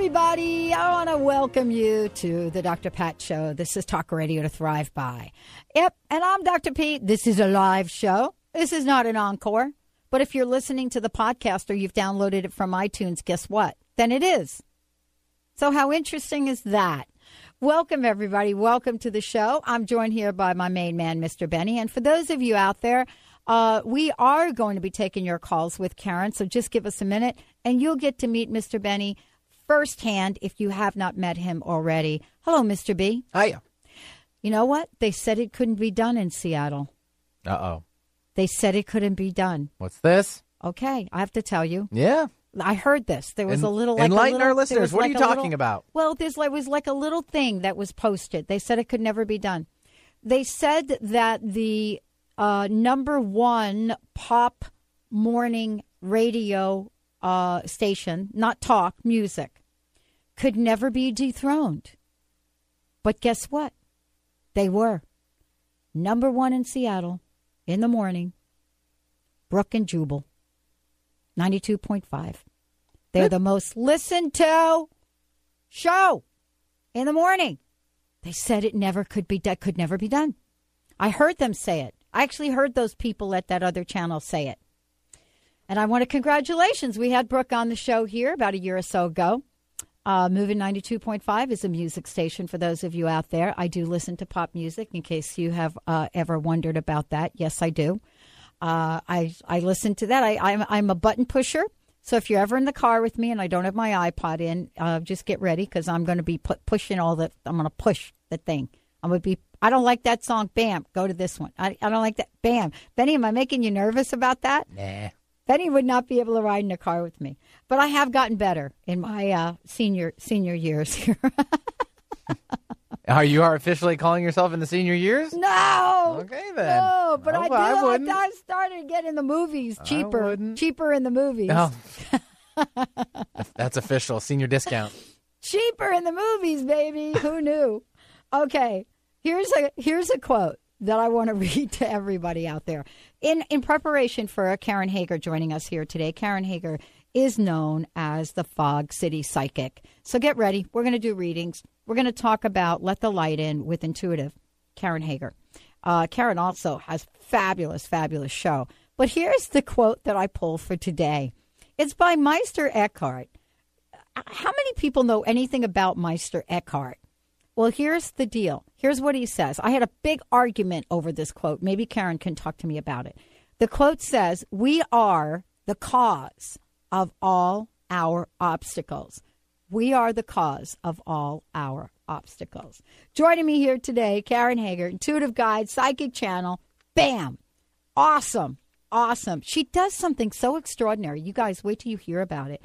everybody, I want to welcome you to the Dr. Pat Show. This is Talk Radio to Thrive By. Yep, and I'm Dr. Pete. This is a live show. This is not an encore. But if you're listening to the podcast or you've downloaded it from iTunes, guess what? Then it is. So, how interesting is that? Welcome, everybody. Welcome to the show. I'm joined here by my main man, Mr. Benny. And for those of you out there, uh, we are going to be taking your calls with Karen. So just give us a minute and you'll get to meet Mr. Benny firsthand if you have not met him already. Hello, Mr. B. Hiya. You know what? They said it couldn't be done in Seattle. Uh oh. They said it couldn't be done. What's this? Okay, I have to tell you. Yeah. I heard this. There was En- a little like a enlighten little- our listeners. What are you talking little- about? Well, there's like was like a little thing that was posted. They said it could never be done. They said that the uh, number one pop morning radio uh, station, not talk music, could never be dethroned. But guess what? They were number one in Seattle in the morning. Brooke and Jubal, ninety-two point five. They're the most listened to show in the morning. They said it never could be done, could never be done. I heard them say it. I actually heard those people at that other channel say it. And I want to congratulations. We had Brooke on the show here about a year or so ago. Uh, Moving 92.5 is a music station for those of you out there. I do listen to pop music in case you have uh, ever wondered about that. Yes, I do. Uh, I I listen to that. I, I'm I'm a button pusher. So if you're ever in the car with me and I don't have my iPod in, uh, just get ready because I'm going to be pu- pushing all the. I'm going to push the thing. I'm going to be. I don't like that song. Bam, go to this one. I, I don't like that. Bam, Benny, am I making you nervous about that? Nah. Benny would not be able to ride in a car with me, but I have gotten better in my uh, senior senior years here. Are you are officially calling yourself in the senior years? no, Okay then. no, but Oh, I do. I I, wouldn't. I started getting the movies cheaper, cheaper in the movies. Oh. That's official. Senior discount. cheaper in the movies, baby. Who knew? Okay, here's a here's a quote that I want to read to everybody out there. In in preparation for Karen Hager joining us here today, Karen Hager is known as the Fog City Psychic. So get ready. We're going to do readings. We're going to talk about Let the Light In with Intuitive, Karen Hager. Uh, Karen also has fabulous, fabulous show. But here's the quote that I pulled for today. It's by Meister Eckhart how many people know anything about Meister Eckhart? Well, here's the deal. Here's what he says. I had a big argument over this quote. Maybe Karen can talk to me about it. The quote says, We are the cause of all our obstacles. We are the cause of all our obstacles. Joining me here today, Karen Hager, Intuitive Guide, Psychic Channel. Bam! Awesome. Awesome. She does something so extraordinary. You guys, wait till you hear about it.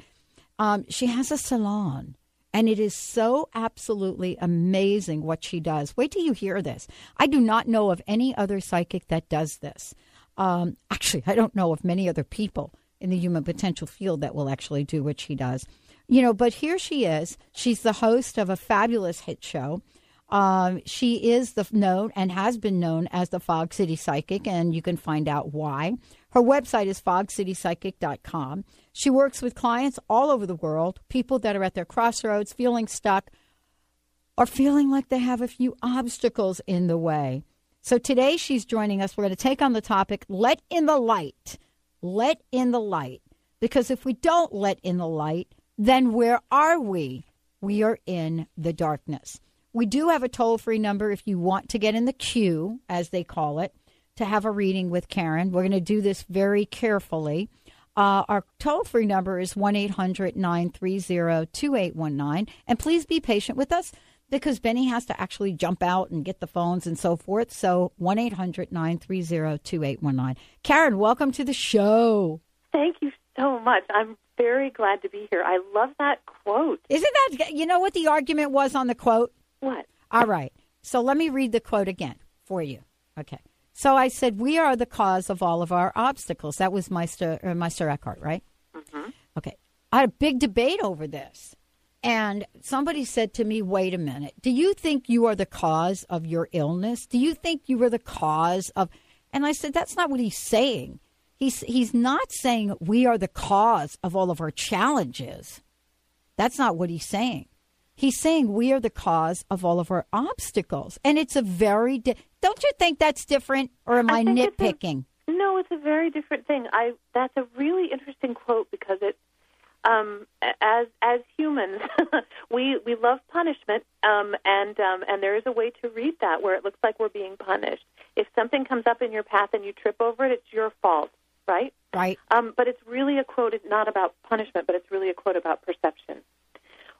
Um, she has a salon, and it is so absolutely amazing what she does. Wait till you hear this. I do not know of any other psychic that does this. Um, actually, I don't know of many other people in the human potential field that will actually do what she does. You know, but here she is. She's the host of a fabulous hit show. Um, she is the known and has been known as the Fog City Psychic, and you can find out why. Her website is fogcitypsychic.com. She works with clients all over the world, people that are at their crossroads, feeling stuck, or feeling like they have a few obstacles in the way. So today she's joining us. We're going to take on the topic let in the light. Let in the light. Because if we don't let in the light, then where are we? We are in the darkness. We do have a toll free number if you want to get in the queue, as they call it, to have a reading with Karen. We're going to do this very carefully. Uh, our toll free number is 1 800 930 2819. And please be patient with us because Benny has to actually jump out and get the phones and so forth. So 1 800 930 2819. Karen, welcome to the show. Thank you so much. I'm very glad to be here. I love that quote. Isn't that, you know what the argument was on the quote? What? All right. So let me read the quote again for you. Okay. So I said, We are the cause of all of our obstacles. That was Meister, uh, Meister Eckhart, right? Mm-hmm. Okay. I had a big debate over this. And somebody said to me, Wait a minute. Do you think you are the cause of your illness? Do you think you were the cause of. And I said, That's not what he's saying. He's, he's not saying we are the cause of all of our challenges. That's not what he's saying. He's saying we are the cause of all of our obstacles. And it's a very, di- don't you think that's different? Or am I, I think it's a- nitpicking? No, it's a very different thing. I that's a really interesting quote because it um, as as humans, we we love punishment, um, and um, and there is a way to read that where it looks like we're being punished. If something comes up in your path and you trip over it, it's your fault, right? right. Um, but it's really a quote. It's not about punishment, but it's really a quote about perception.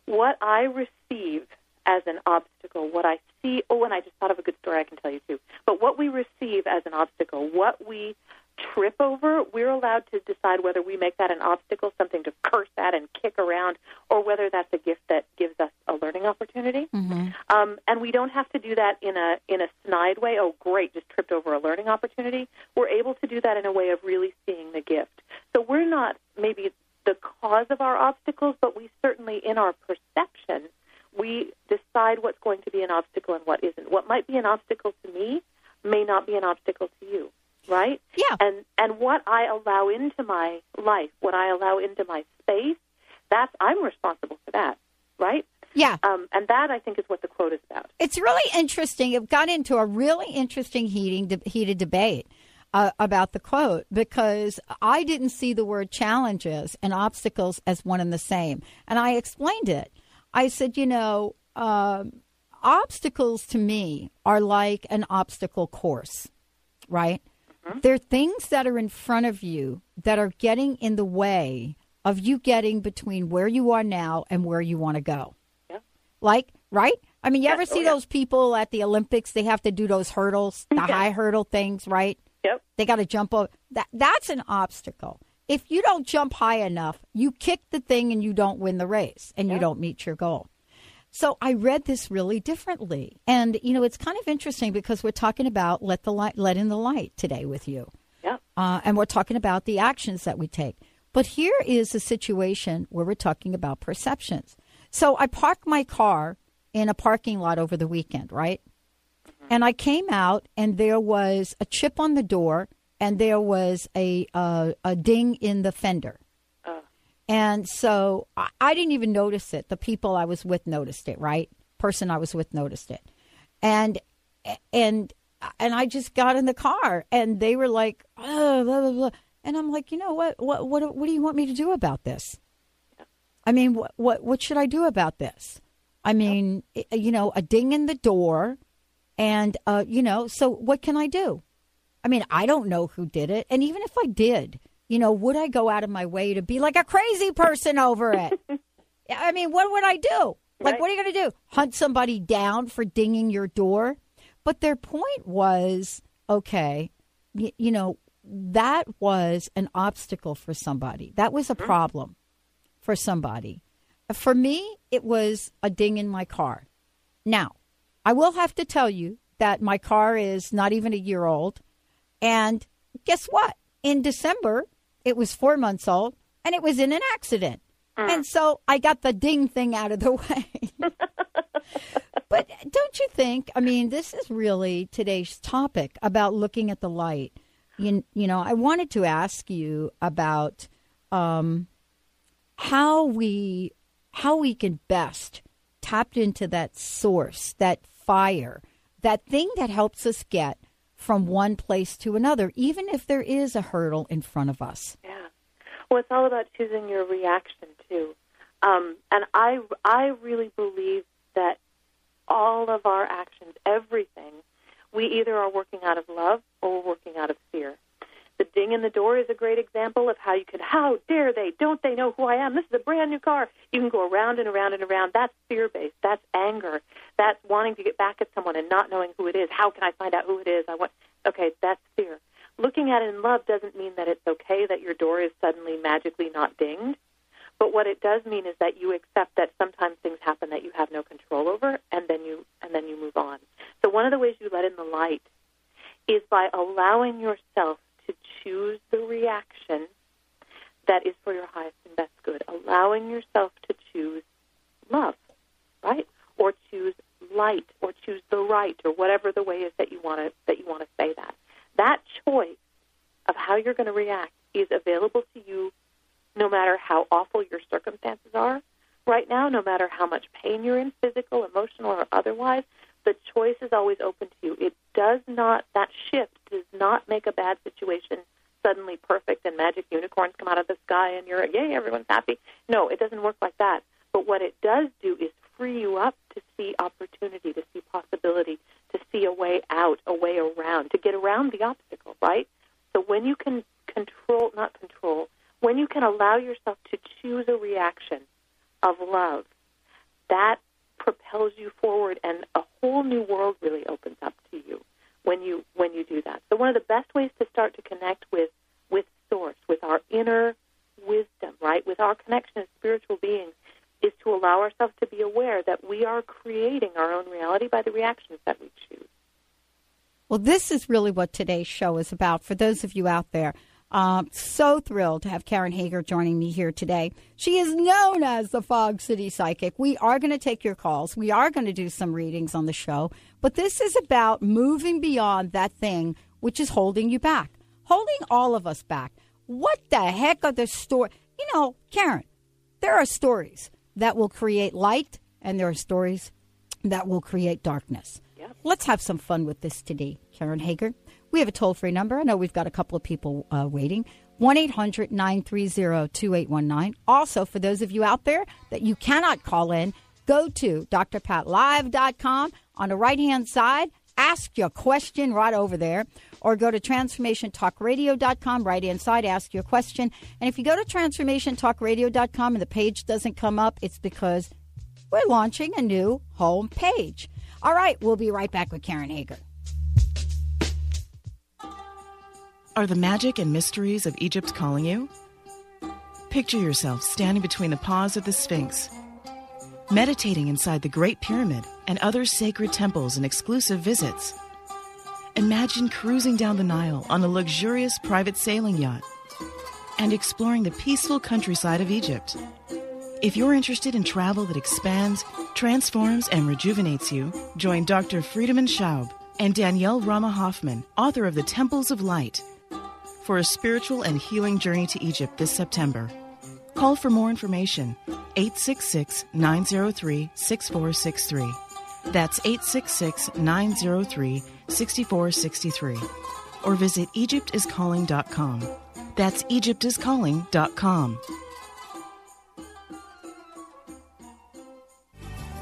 What I receive as an obstacle, what I see. Oh, and I just thought of a good story I can tell you too. But what we receive as an obstacle, what we trip over, we're allowed to decide whether we make that an obstacle, something to curse at and kick around, or whether that's a gift that gives us a learning opportunity. hmm Um, and we don't have to do that in a in a snide way. Oh, great, just tripped over a learning opportunity. We're able to do that in a way of really seeing the gift. So we're not maybe the cause of our obstacles, but we certainly, in our perception, we decide what's going to be an obstacle and what isn't. What might be an obstacle to me may not be an obstacle to you, right? Yeah. And and what I allow into my life, what I allow into my space, that's I'm responsible for that, right? Yeah. Um, and that I think is what the quote is about. It's really interesting. It got into a really interesting heating, heated debate uh, about the quote because I didn't see the word challenges and obstacles as one and the same. And I explained it. I said, you know, um, obstacles to me are like an obstacle course, right? They're things that are in front of you that are getting in the way of you getting between where you are now and where you want to go. Yeah. Like, right? I mean, you ever Yes, oh, see yeah. those people at the Olympics? They have to do those hurdles, the Yeah. high hurdle things, right? Yep. They got to jump over. That that's an obstacle. If you don't jump high enough, you kick the thing and you don't win the race and you don't meet your goal. So I read this really differently. And you know, it's kind of interesting because we're talking about let the light let in the light today with you. Yep. Uh, and we're talking about the actions that we take. But here is a situation where we're talking about perceptions. So I parked my car in a parking lot over the weekend, right? And I came out, and there was a chip on the door, and there was a uh, a ding in the fender. Oh. And so I, I didn't even notice it. The people I was with noticed it, right? Person I was with noticed it, and and and I just got in the car, and they were like, oh, blah blah blah, and I'm like, you know what? What what what do you want me to do about this? I mean, what what what should I do about this? I mean, you know, a ding in the door, and uh, you know, so what can I do? I mean, I don't know who did it, and even if I did, you know, would I go out of my way to be like a crazy person over it? I mean, what would I do? Like, Right. what are you going to do? Hunt somebody down for dinging your door? But their point was, okay, y- you know, that was an obstacle for somebody. That was a problem for somebody. For me, it was a ding in my car. Now, I will have to tell you that my car is not even a year old. And guess what? In December, it was four months old and it was in an accident. And so I got the ding thing out of the way. but don't you think? I mean, this is really today's topic about looking at the light. You, you know, I wanted to ask you about um, how we how we can best tap into that source, that fire, that thing that helps us get from one place to another, even if there is a hurdle in front of us. Yeah. Well, it's all about choosing your reaction too. Um, and I, I really believe that all of our actions, everything, we either are working out of love or working out of fear. The ding in the door is a great example of how you could, how dare they? Don't they know who I am? This is a brand new car. You can go around and around and around. That's fear based. That's anger. That's wanting to get back at someone and not knowing who it is. How can I find out who it is? I want, okay, that's fear. Looking at it in love doesn't mean that it's okay that your door is suddenly magically not dinged. But what it does mean is that you accept that sometimes things happen that you have no control over, and then you and then you move on. So one of the ways you let in the light is by allowing yourself choose the reaction that is for your highest and best good. Allowing yourself to choose love, right, or choose light, or choose the right, or whatever the way is that you want to that you want to say that. That choice of how you're going to react is available to you no matter how awful your circumstances are right now, no matter how much pain you're in, physical, emotional, or otherwise, the choice is always open to you. It does not, that shift does not make a bad situation suddenly perfect and magic unicorns come out of the sky and you're, yay, everyone's happy. No, it doesn't work like that. But what it does do is free you up to see opportunity, to see possibility, to see a way out, a way around, to get around the obstacle, right? So when you can control, not control, when you can allow yourself to choose a reaction of love, that propels you forward and a whole new world really opens up to you when you when you do that. So one of the best ways to start to connect with with source, with our inner wisdom, right? With our connection as spiritual beings is to allow ourselves to be aware that we are creating our own reality by the reactions that we choose. Well, this is really what today's show is about for those of you out there um, so thrilled to have Karen Hager joining me here today. She is known as the Fog City Psychic. We are going to take your calls. We are going to do some readings on the show. But this is about moving beyond that thing which is holding you back, holding all of us back. What the heck are the stories? You know, Karen, there are stories that will create light, and there are stories that will create darkness. Yep. Let's have some fun with this today, Karen Hager. We have a toll free number. I know we've got a couple of people uh, waiting. 1 800 930 2819. Also, for those of you out there that you cannot call in, go to drpatlive.com. On the right hand side, ask your question right over there. Or go to transformationtalkradio.com, right inside, ask your question. And if you go to transformationtalkradio.com and the page doesn't come up, it's because we're launching a new home page. All right, we'll be right back with Karen Hager. Are the magic and mysteries of Egypt calling you? Picture yourself standing between the paws of the Sphinx, meditating inside the Great Pyramid and other sacred temples and exclusive visits. Imagine cruising down the Nile on a luxurious private sailing yacht and exploring the peaceful countryside of Egypt. If you're interested in travel that expands, transforms, and rejuvenates you, join Dr. Friedemann Schaub and Danielle Rama Hoffman, author of The Temples of Light, for a spiritual and healing journey to Egypt this September. Call for more information 866 903 6463. That's 866 903 6463. Or visit EgyptIsCalling.com. That's EgyptIsCalling.com.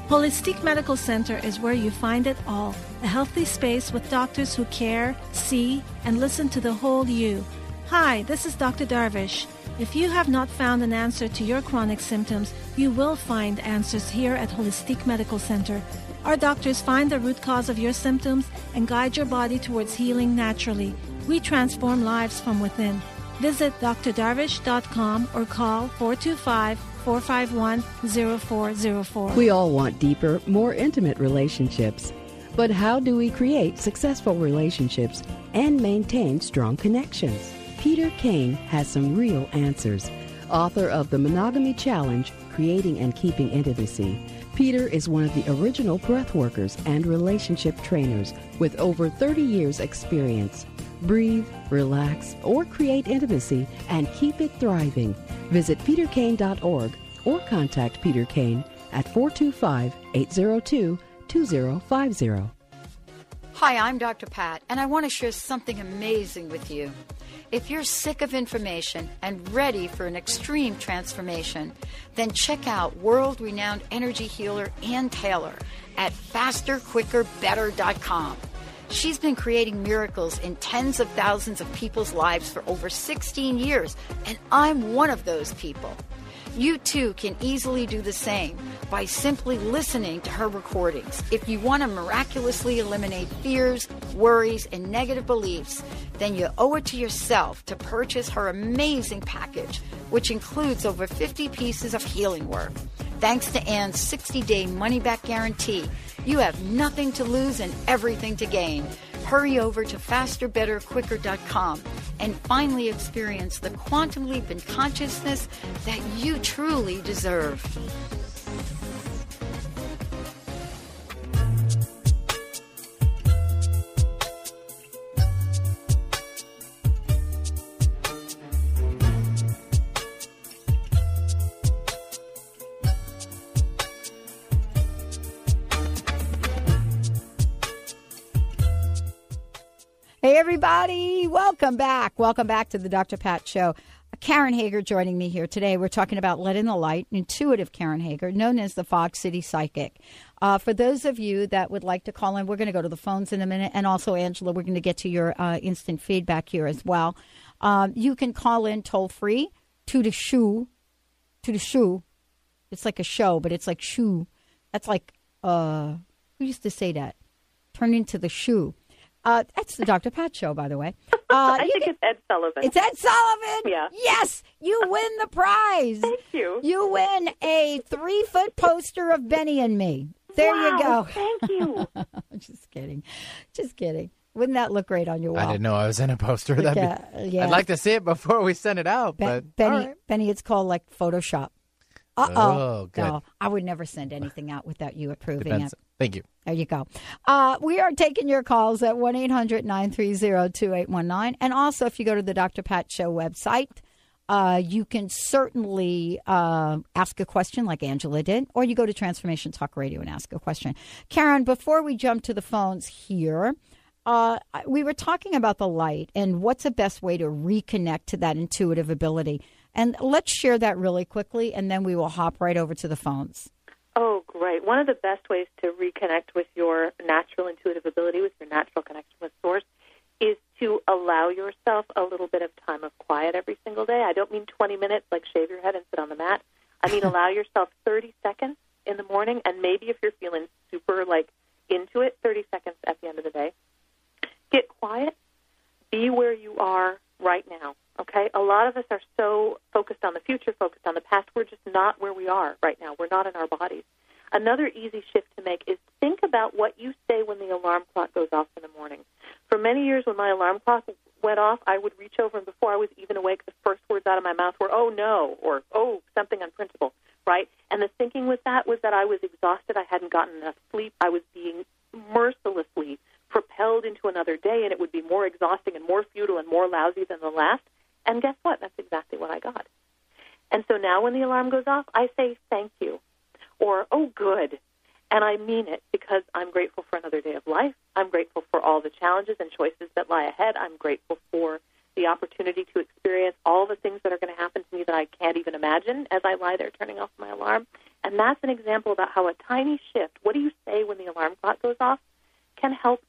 Holistic Medical Center is where you find it all a healthy space with doctors who care, see, and listen to the whole you. Hi, this is Dr. Darvish. If you have not found an answer to your chronic symptoms, you will find answers here at Holistic Medical Center. Our doctors find the root cause of your symptoms and guide your body towards healing naturally. We transform lives from within. Visit drdarvish.com or call 425 451 0404. We all want deeper, more intimate relationships. But how do we create successful relationships and maintain strong connections? Peter Kane has some real answers. Author of The Monogamy Challenge Creating and Keeping Intimacy, Peter is one of the original breathworkers and relationship trainers with over 30 years' experience. Breathe, relax, or create intimacy and keep it thriving. Visit peterkane.org or contact Peter Kane at 425 802 2050. Hi, I'm Dr. Pat, and I want to share something amazing with you. If you're sick of information and ready for an extreme transformation, then check out world renowned energy healer Anne Taylor at fasterquickerbetter.com. She's been creating miracles in tens of thousands of people's lives for over 16 years, and I'm one of those people. You too can easily do the same by simply listening to her recordings. If you want to miraculously eliminate fears, worries, and negative beliefs, then you owe it to yourself to purchase her amazing package, which includes over 50 pieces of healing work. Thanks to Anne's 60 day money back guarantee, you have nothing to lose and everything to gain. Hurry over to fasterbetterquicker.com and finally experience the quantum leap in consciousness that you truly deserve. Everybody. Welcome back. Welcome back to the Dr. Pat Show. Karen Hager joining me here today. We're talking about Let in the Light, intuitive Karen Hager, known as the Fog City Psychic. Uh, for those of you that would like to call in, we're going to go to the phones in a minute. And also, Angela, we're going to get to your uh, instant feedback here as well. Um, you can call in toll free to the shoe, to the shoe. It's like a show, but it's like shoe. That's like, uh, who used to say that? Turn into the shoe. Uh, that's the Dr. Pat show, by the way. Uh, I think can- it's Ed Sullivan. it's Ed Sullivan. Yeah. Yes, you win the prize. Thank you. You win a three foot poster of Benny and me. There you go. Thank you. Just kidding. Just kidding. Wouldn't that look great on your wall? I didn't know I was in a poster. That'd Yeah, be, yeah. I'd like to see it before we send it out. Be- but Benny, all right. Benny, it's called like Photoshop. Uh Oh. No, I would never send anything out without you approving Depends. it. Thank you. There you go. Uh, we are taking your calls at 1 800 930 2819. And also, if you go to the Dr. Pat Show website, uh, you can certainly uh, ask a question like Angela did, or you go to Transformation Talk Radio and ask a question. Karen, before we jump to the phones here, uh, we were talking about the light and what's the best way to reconnect to that intuitive ability. And let's share that really quickly, and then we will hop right over to the phones. Oh, great. One of the best ways to reconnect with your natural intuitive ability, with your natural connection with Source, is to allow yourself a little bit of time of quiet every single day. I don't mean 20 minutes, like shave your head and sit on the mat. I mean, allow yourself 30 seconds in the morning, and maybe if you're feeling super, like, into it, 30 seconds at the end of the day. Get quiet. Be where you are right now. Okay? A lot of us are so focused on the future, focused on the past. We're just not where we are right now. We're not in our bodies. Another easy shift to make is think about what you say when the alarm clock goes off in the morning. For many years, when my alarm clock went off, I would reach over, and before I was even awake, the first words out of my mouth were, oh no, or oh, something unprintable, right? And the thinking with that was that I was exhausted. I hadn't gotten enough sleep. I was being mercilessly propelled into another day, and it would be more exhausting and more futile and more lousy than the last. And guess what? That's exactly what I got. And so now when the alarm goes off, I say thank you or oh good. And I mean it because I'm grateful for another day of life. I'm grateful for all the challenges and choices that lie ahead. I'm grateful for the opportunity to experience all the things that are going to happen to me that I can't even imagine as I lie there turning off my alarm. And that's an example about how a tiny shift, what do you say when the alarm clock goes off, can help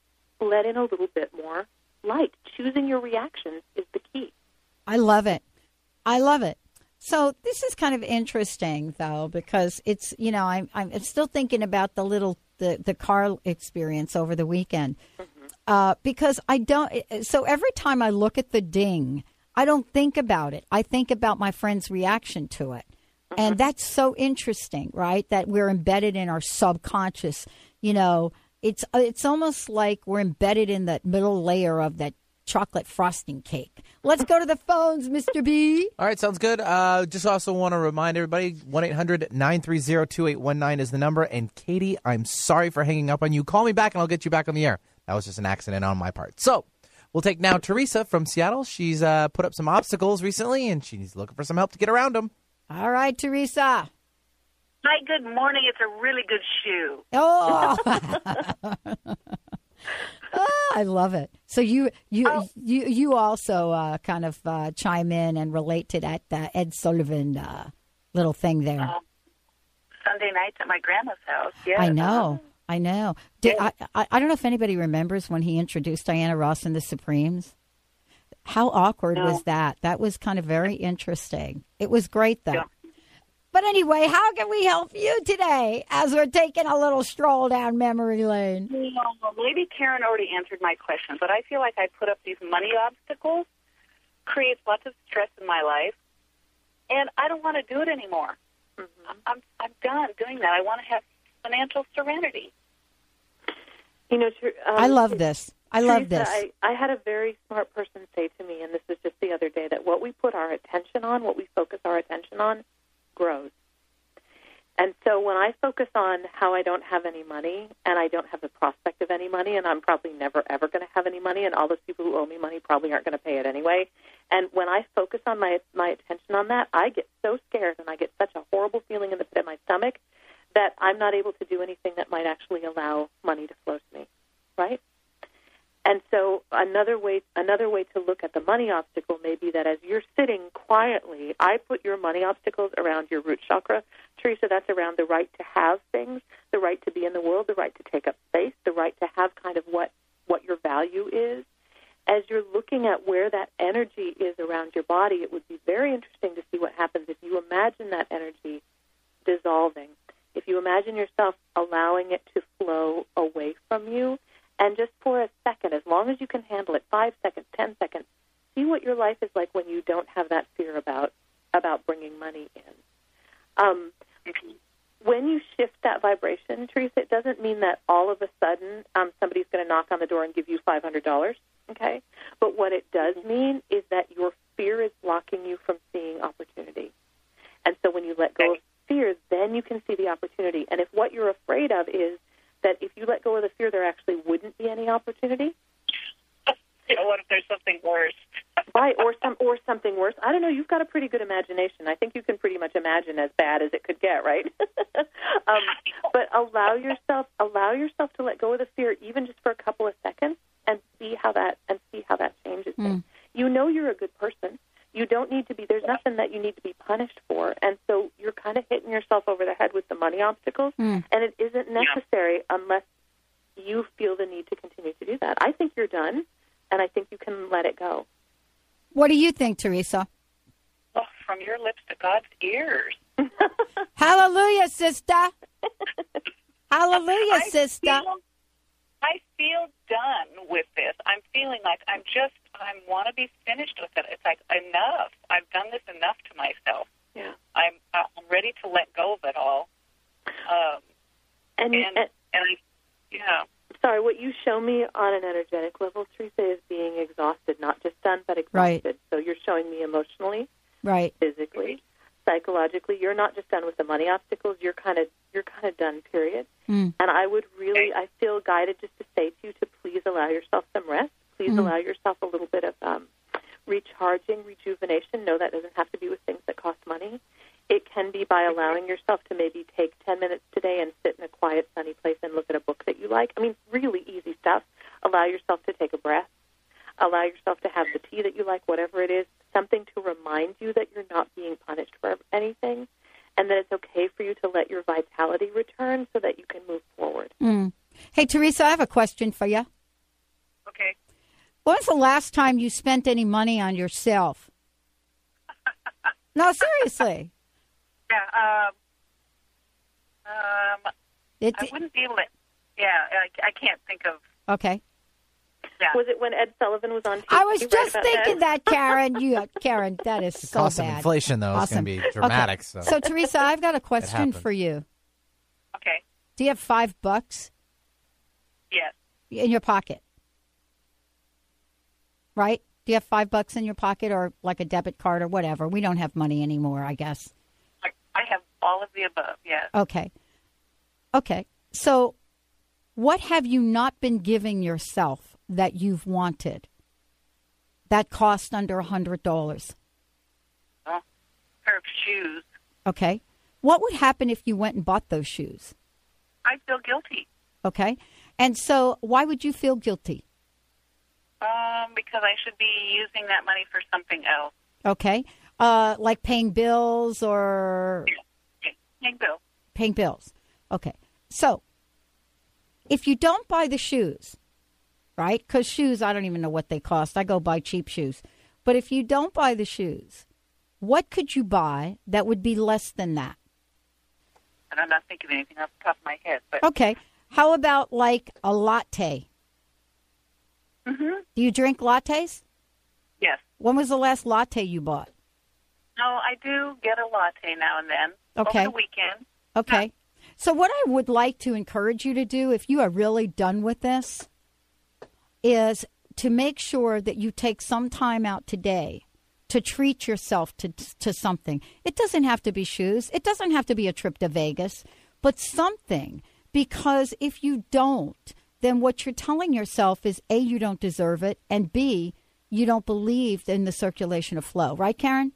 let in a little bit more light. Choosing your reactions is the key. I love it. I love it. So this is kind of interesting, though, because it's you know I'm I'm still thinking about the little the the car experience over the weekend uh, because I don't. So every time I look at the ding, I don't think about it. I think about my friend's reaction to it, and that's so interesting, right? That we're embedded in our subconscious. You know, it's it's almost like we're embedded in that middle layer of that chocolate frosting cake. Let's go to the phones, Mr. B. All right, sounds good. Uh, just also want to remind everybody 1 800 930 2819 is the number. And Katie, I'm sorry for hanging up on you. Call me back and I'll get you back on the air. That was just an accident on my part. So we'll take now Teresa from Seattle. She's uh, put up some obstacles recently and she's looking for some help to get around them. All right, Teresa. Hi, good morning. It's a really good shoe. Oh, Ah, I love it. So you you you you also uh, kind of uh, chime in and relate to that uh, Ed Sullivan uh, little thing there. Sunday nights at my grandma's house. Yeah. I know. I know. Did, I, I I don't know if anybody remembers when he introduced Diana Ross and the Supremes. How awkward No. was that? That was kind of very interesting. It was great though. Yeah. But anyway, how can we help you today as we're taking a little stroll down memory lane? Well, maybe Karen already answered my question, but I feel like I put up these money obstacles, creates lots of stress in my life, and I don't want to do it anymore. I'm I'm done doing that. I want to have financial serenity. You know, Ter- um, I love this. I love Teresa, this. I, I had a very smart person say to me, and this was just the other day, that what we put our attention on, what we focus our attention on, grows. And so when I focus on how I don't have any money and I don't have the prospect of any money and I'm probably never ever going to have any money and all those people who owe me money probably aren't going to pay it anyway. And when I focus on my my attention on that, I get so scared and I get such a horrible feeling in the pit of my stomach that I'm not able to do anything that might actually allow money to flow to me. Right? And so another way another way to look at the money obstacle may be that as you're sitting quietly, I put your money obstacles around your root chakra. Teresa, that's around the right to have things, the right to be in the world, the right to take up space, the right to have kind of what what your value is. As you're looking at where that energy is around your body, it would be very interesting to see what happens if you imagine that energy dissolving. If you imagine yourself allowing it to flow away from you, and just for a second, as long as you can handle it, five seconds, ten seconds, see what your life is like when you don't have that fear about about bringing money in. Um, when you shift that vibration, Teresa, it doesn't mean that all of a sudden um, somebody's going to knock on the door and give you five hundred dollars. Okay, but what it does mean is that your fear is blocking you from seeing opportunity. And so when you let go of fear, then you can see the opportunity. And if what you're afraid of is that if you let go of the fear, there actually wouldn't be any opportunity, You know, what if there's something worse? right? Or some or something worse. I don't know. You've got a pretty good imagination. I think you can pretty much imagine as bad as it could get, right? um, but allow yourself allow yourself to let go of the fear, even just for a couple of seconds, and see how that and see how that changes things. You know you're a good person. You don't need to be. There's nothing that you need to be punished for, and so you're kind of hitting yourself over the head with the money obstacles, mm. and it isn't necessary unless you feel the need to continue to do that. I think you're done, and I think you can let it go. What do you think, Teresa? Oh, from your lips to God's ears. Hallelujah, sister. Hallelujah, I sister. Feel, I feel done with this. I'm feeling like I'm just, I want to be finished with it. It's like enough. I've done this enough to myself. Yeah. I'm, I'm ready to let go of it all. Um, And, and, and and I, yeah. sorry, what you show me on an energetic level, Teresa, is being exhausted, not just done, but Right. exhausted. So you're showing me emotionally, Right. physically, psychologically. You're not just done with the money obstacles. You're kind of you're kind of done. Period. Mm. And I would really, I feel guided just to say to you to please allow yourself some rest. Please Mm. allow yourself a little bit of um, recharging, rejuvenation. No, that doesn't have to be with things that cost money. It can be by allowing yourself to maybe take 10 minutes today and sit in a quiet, sunny place and look at a book that you like. I mean, really easy stuff. Allow yourself to take a breath. Allow yourself to have the tea that you like, whatever it is, something to remind you that you're not being punished for anything and that it's okay for you to let your vitality return so that you can move forward. Mm. Hey, Teresa, I have a question for you. Okay. When was the last time you spent any money on yourself? No, seriously. Yeah. Um, um, It, I wouldn't be able to. Yeah, I, I can't think of. okay. Yeah. Was it when Ed Sullivan was on TV? I was just about thinking Ed? that, Karen. You, Karen, that is The so cost bad. of inflation, though, is awesome. going to be dramatic. Okay. So. so, Teresa, I've got a question for you. Okay. Do you have five bucks Yes. in your pocket? Right? Do you have five bucks in your pocket or like a debit card or whatever? We don't have money anymore, I guess. I, I have all of the above. Yes. Okay. Okay. So, what have you not been giving yourself that you've wanted that cost under a $100? Well, pair of shoes. Okay. What would happen if you went and bought those shoes? I feel guilty. Okay. And so, why would you feel guilty? Um, because I should be using that money for something else. Okay. Uh, like paying bills or Paying bills. paying bills. Okay. So, if you don't buy the shoes, right? Because shoes, I don't even know what they cost. I go buy cheap shoes. But if you don't buy the shoes, what could you buy that would be less than that? And I'm not thinking of anything off the top of my head. But Okay. How about like a latte? Hmm Do you drink lattes? yes, When was the last latte you bought? no, I do get a latte now and then Okay. over the weekend. Okay. So, what I would like to encourage you to do, if you are really done with this, is to make sure that you take some time out today to treat yourself to, to something. It doesn't have to be shoes, it doesn't have to be a trip to Vegas, but something. Because if you don't, then what you're telling yourself is A, you don't deserve it, and B, you don't believe in the circulation of flow. Right, Karen?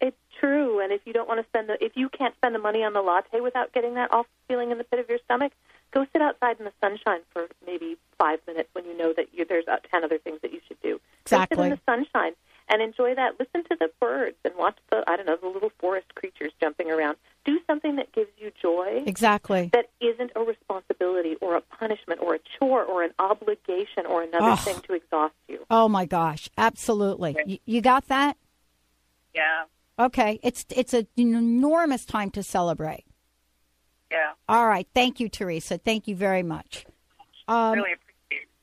It's true, and if you don't want to spend the, if you can't spend the money on the latte without getting that off feeling in the pit of your stomach, go sit outside in the sunshine for maybe five minutes when you know that you, there's uh, ten other things that you should do. Go Exactly. sit in the sunshine and enjoy that. Listen to the birds and watch the, I don't know, the little forest creatures jumping around. Do something that gives you joy. Exactly. That isn't a responsibility or a punishment or a chore or an obligation or another Oh. thing to exhaust you. Oh my gosh, absolutely. You, you got that? Yeah, Okay, it's it's a, an enormous time to celebrate. yeah, All right, thank you, Teresa. Thank you very much. Um, really.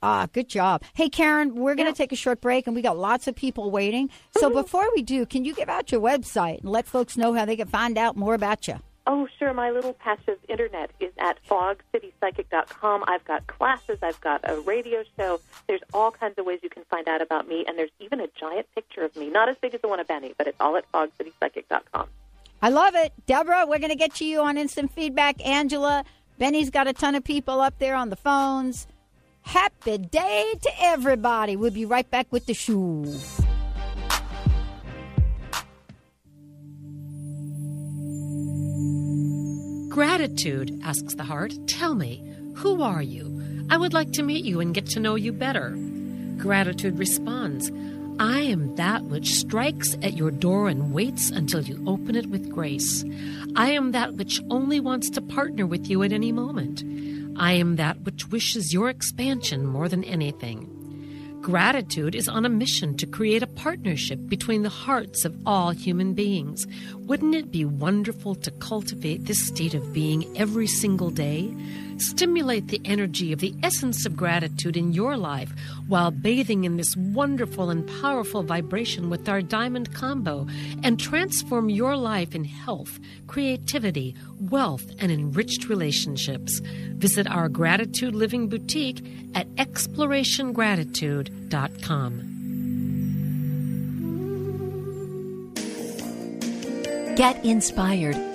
Ah, good job. Hey, Karen, we're going to take a short break, and we got lots of people waiting. So before we do, can you give out your website and let folks know how they can find out more about you? Oh, sure. My little patch of internet is at fogcitypsychic.com. I've got classes. I've got a radio show. There's all kinds of ways you can find out about me, and there's even a giant picture of me. Not as big as the one of Benny, but it's all at fogcitypsychic.com. I love it. Deborah, we're going to get to you on instant feedback. Angela, Benny's got a ton of people up there on the phones. Happy day to everybody. We'll be right back with the shoe. Gratitude, asks the heart. Tell me, who are you? I would like to meet you and get to know you better. Gratitude responds, I am that which strikes at your door and waits until you open it with grace. I am that which only wants to partner with you at any moment. I am that which wishes your expansion more than anything. Gratitude is on a mission to create a partnership between the hearts of all human beings. Wouldn't it be wonderful to cultivate this state of being every single day? Stimulate the energy of the essence of gratitude in your life while bathing in this wonderful and powerful vibration with our diamond combo and transform your life in health, creativity, wealth, and enriched relationships. Visit our Gratitude Living Boutique at explorationgratitude.com. Get inspired.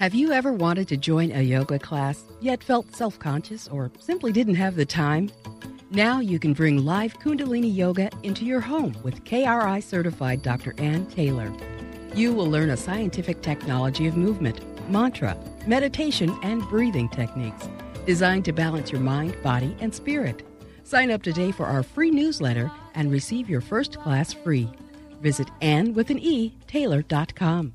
Have you ever wanted to join a yoga class, yet felt self conscious or simply didn't have the time? Now you can bring live Kundalini Yoga into your home with KRI certified Dr. Anne Taylor. You will learn a scientific technology of movement, mantra, meditation, and breathing techniques designed to balance your mind, body, and spirit. Sign up today for our free newsletter and receive your first class free. Visit Anne with an E, Taylor.com.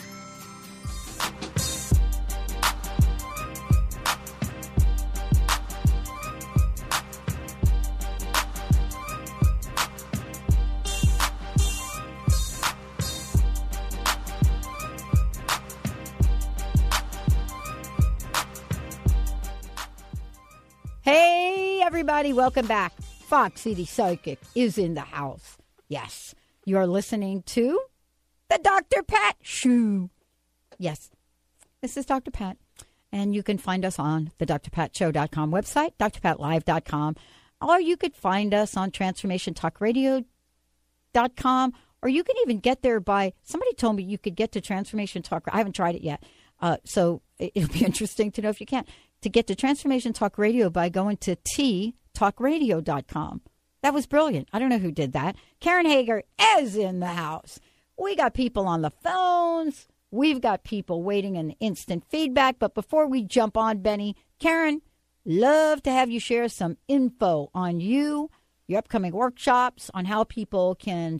everybody, welcome back. Fog City Psychic is in the house. Yes, you're listening to the Dr. Pat Show. Yes, this is Dr. Pat. And you can find us on the drpatshow.com website, drpatlive.com, or you could find us on transformationtalkradio.com, or you can even get there by somebody told me you could get to Transformation Talk. I haven't tried it yet. Uh, so it- it'll be interesting to know if you can. To get to Transformation Talk Radio by going to ttalkradio.com. That was brilliant. I don't know who did that. Karen Hager is in the house. We got people on the phones. We've got people waiting in instant feedback. But before we jump on, Benny, Karen, love to have you share some info on you, your upcoming workshops, on how people can,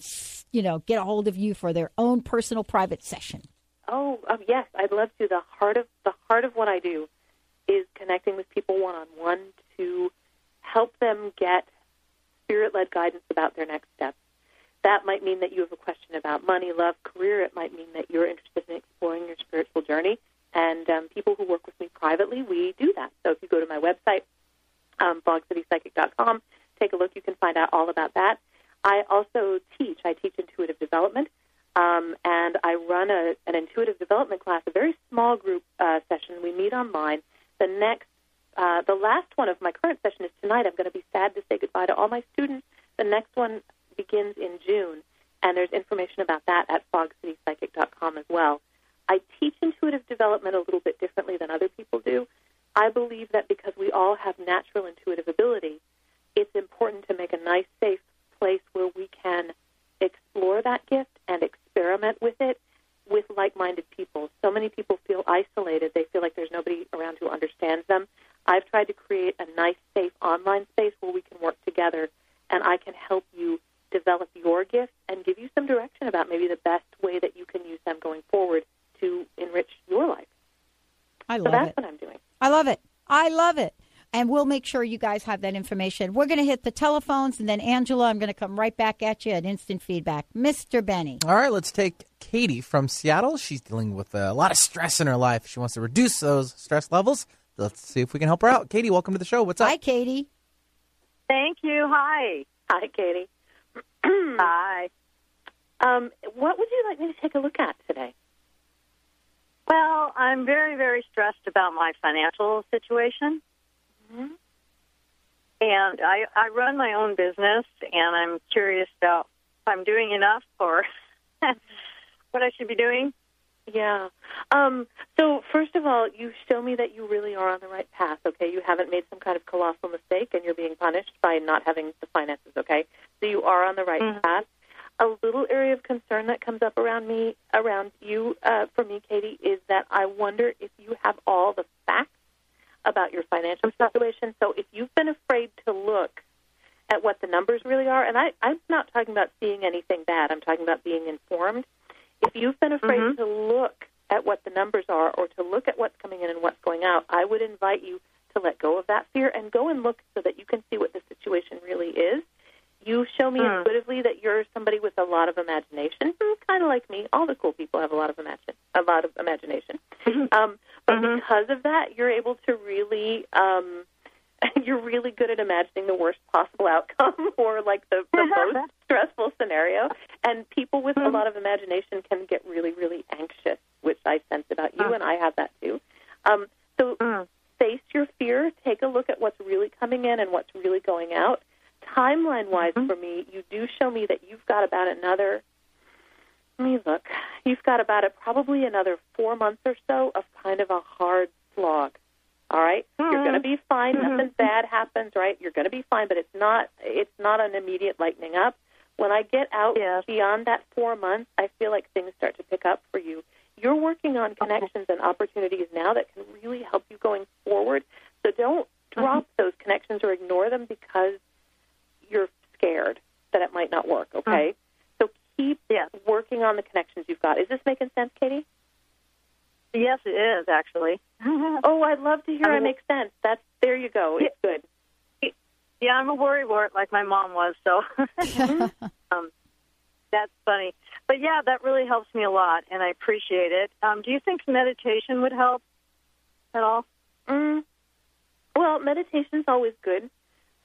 you know, get a hold of you for their own personal private session. Oh, um, yes, I'd love to. The heart of the heart of what I do is connecting with people one on one to help them get spirit led guidance about their next steps. That might mean that you have a question about money, love, career. It might mean that you're interested in exploring your spiritual journey. And um, people who work with me privately, we do that. So if you go to my website, um, fogcitypsychic.com, take a look. You can find out all about that. I also teach. I teach intuitive development, um, and I run a, an intuitive development class, a very small group uh, session. We meet online. The next, uh, the last one of my current session is tonight. I'm going to be sad to say goodbye to all my students. The next one begins in June, and there's information about that at fogcitypsychic.com as well. I teach intuitive development a little bit differently than other people do. I believe that because we all have natural intuitive ability, it's important to make a nice, safe place where we can explore that gift and experiment with it with like minded people. So many people feel isolated. They feel like there's nobody around who understands them. I've tried to create a nice, safe online space where we can work together and I can help you develop your gifts and give you some direction about maybe the best way that you can use them going forward to enrich your life. I so love that's it. what I'm doing. I love it. I love it. And we'll make sure you guys have that information. We're going to hit the telephones, and then Angela, I'm going to come right back at you at instant feedback. Mr. Benny. All right, let's take Katie from Seattle. She's dealing with a lot of stress in her life. She wants to reduce those stress levels. Let's see if we can help her out. Katie, welcome to the show. What's up? Hi, Katie. Thank you. Hi. Hi, Katie. Hi. Um, what would you like me to take a look at today? Well, I'm very, very stressed about my financial situation. Mm-hmm. And I, I run my own business, and I'm curious about if I'm doing enough or what I should be doing. Yeah. Um, so first of all, you show me that you really are on the right path. Okay, you haven't made some kind of colossal mistake, and you're being punished by not having the finances. Okay, so you are on the right Mm-hmm. path. A little area of concern that comes up around me, around you, uh, for me, Katie, is that I wonder if you have all the facts about your financial situation. So if you've been afraid to look at what the numbers really are, and I, I'm not talking about seeing anything bad. I'm talking about being informed. If you've been afraid Mhm. to look at what the numbers are or to look at what's coming in and what's going out, I would invite you to let go of that fear and go and look so that you can see what the situation really is. You show me Hmm. intuitively that you're somebody with a lot of imagination, kind of like me. All the cool people have a lot of imagine, a lot of imagination. Um, but because of that, you're able to really, um, you're really good at imagining the worst possible outcome or like the, the most stressful scenario. And people with a lot of imagination can get really, really anxious, which I sense about you, and I have that too. Um, so face your fear. Take a look at what's really coming in and what's really going out. Timeline wise, mm-hmm. for me, you do show me that you've got about another. Let me look. You've got about a, probably another four months or so of kind of a hard slog. All right? You're going to mm-hmm. be fine. Mm-hmm. Nothing bad happens, right? You're going to be fine, but it's not. It's not an immediate lightening up. When I get out beyond that four months, I feel like things start to pick up for you. You're working on connections and opportunities now that can really help you going forward. So don't drop those connections or ignore them because you're scared that it might not work. work. Okay, so keep working on the connections you've got. Is this making sense, Katie? Yes, it is actually. oh, I'd love to hear I it mean- makes sense. That's there you go. It's good. Yeah, I'm a worrywart like my mom was, so um, that's funny. But yeah, that really helps me a lot, and I appreciate it. Um, do you think meditation would help at all? Mm. Well, meditation's always good.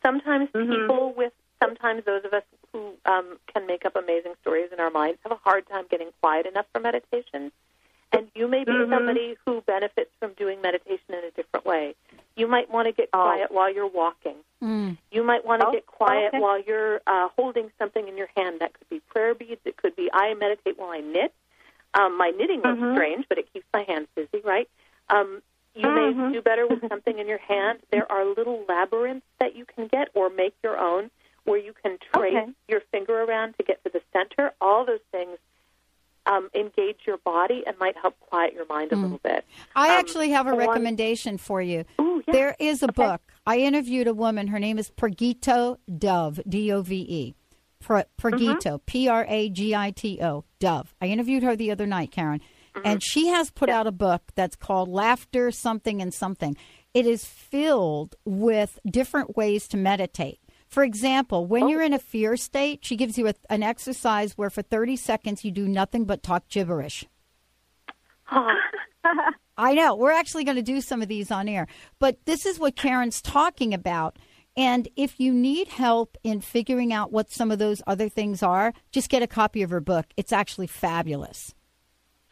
Sometimes Mm-hmm. people with sometimes those of us who um, can make up amazing stories in our minds have a hard time getting quiet enough for meditation. And you may be Mhm. somebody who benefits from doing meditation in a different way. You might want to get Oh. quiet while you're walking. Mm. You might want to Oh, get quiet okay. while you're uh, holding something in your hand. That could be prayer beads. It could be I meditate while I knit. Um, my knitting looks Mhm. strange, but it keeps my hands busy, right? Um, you may Mhm. do better with something in your hand. There are little labyrinths that you can get or make your own where you can trace Okay. your finger around to get to the center. All those things um, engage your body and might help quiet your mind a little bit. I Um, actually have a recommendation for you. Ooh, yeah. There is a book. I interviewed a woman. Her name is Pragito Dove, D O V E. Pra- Pragito, P R A G I T O, Dove. I interviewed her the other night, Karen, Mm-hmm. and she has put out a book that's called Laughter Something and Something. It is filled with different ways to meditate. For example, when oh. you're in a fear state, she gives you a, an exercise where for 30 seconds you do nothing but talk gibberish. I know. We're actually going to do some of these on air. But this is what Karen's talking about. And if you need help in figuring out what some of those other things are, just get a copy of her book. It's actually fabulous.